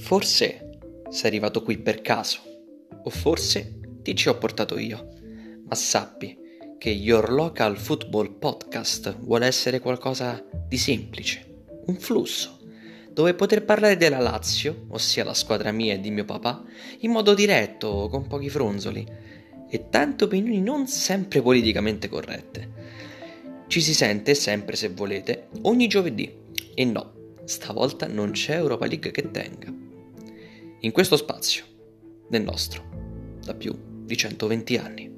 Forse sei arrivato qui per caso, o forse ti ci ho portato io, ma sappi che Your Local Football Podcast vuole essere qualcosa di semplice, un flusso, dove poter parlare della Lazio, ossia la squadra mia e di mio papà, in modo diretto, con pochi fronzoli, e tante opinioni non sempre politicamente corrette. Ci si sente sempre, se volete, ogni giovedì, e no, stavolta non c'è Europa League che tenga. In questo spazio, nel nostro, da più di 120 anni.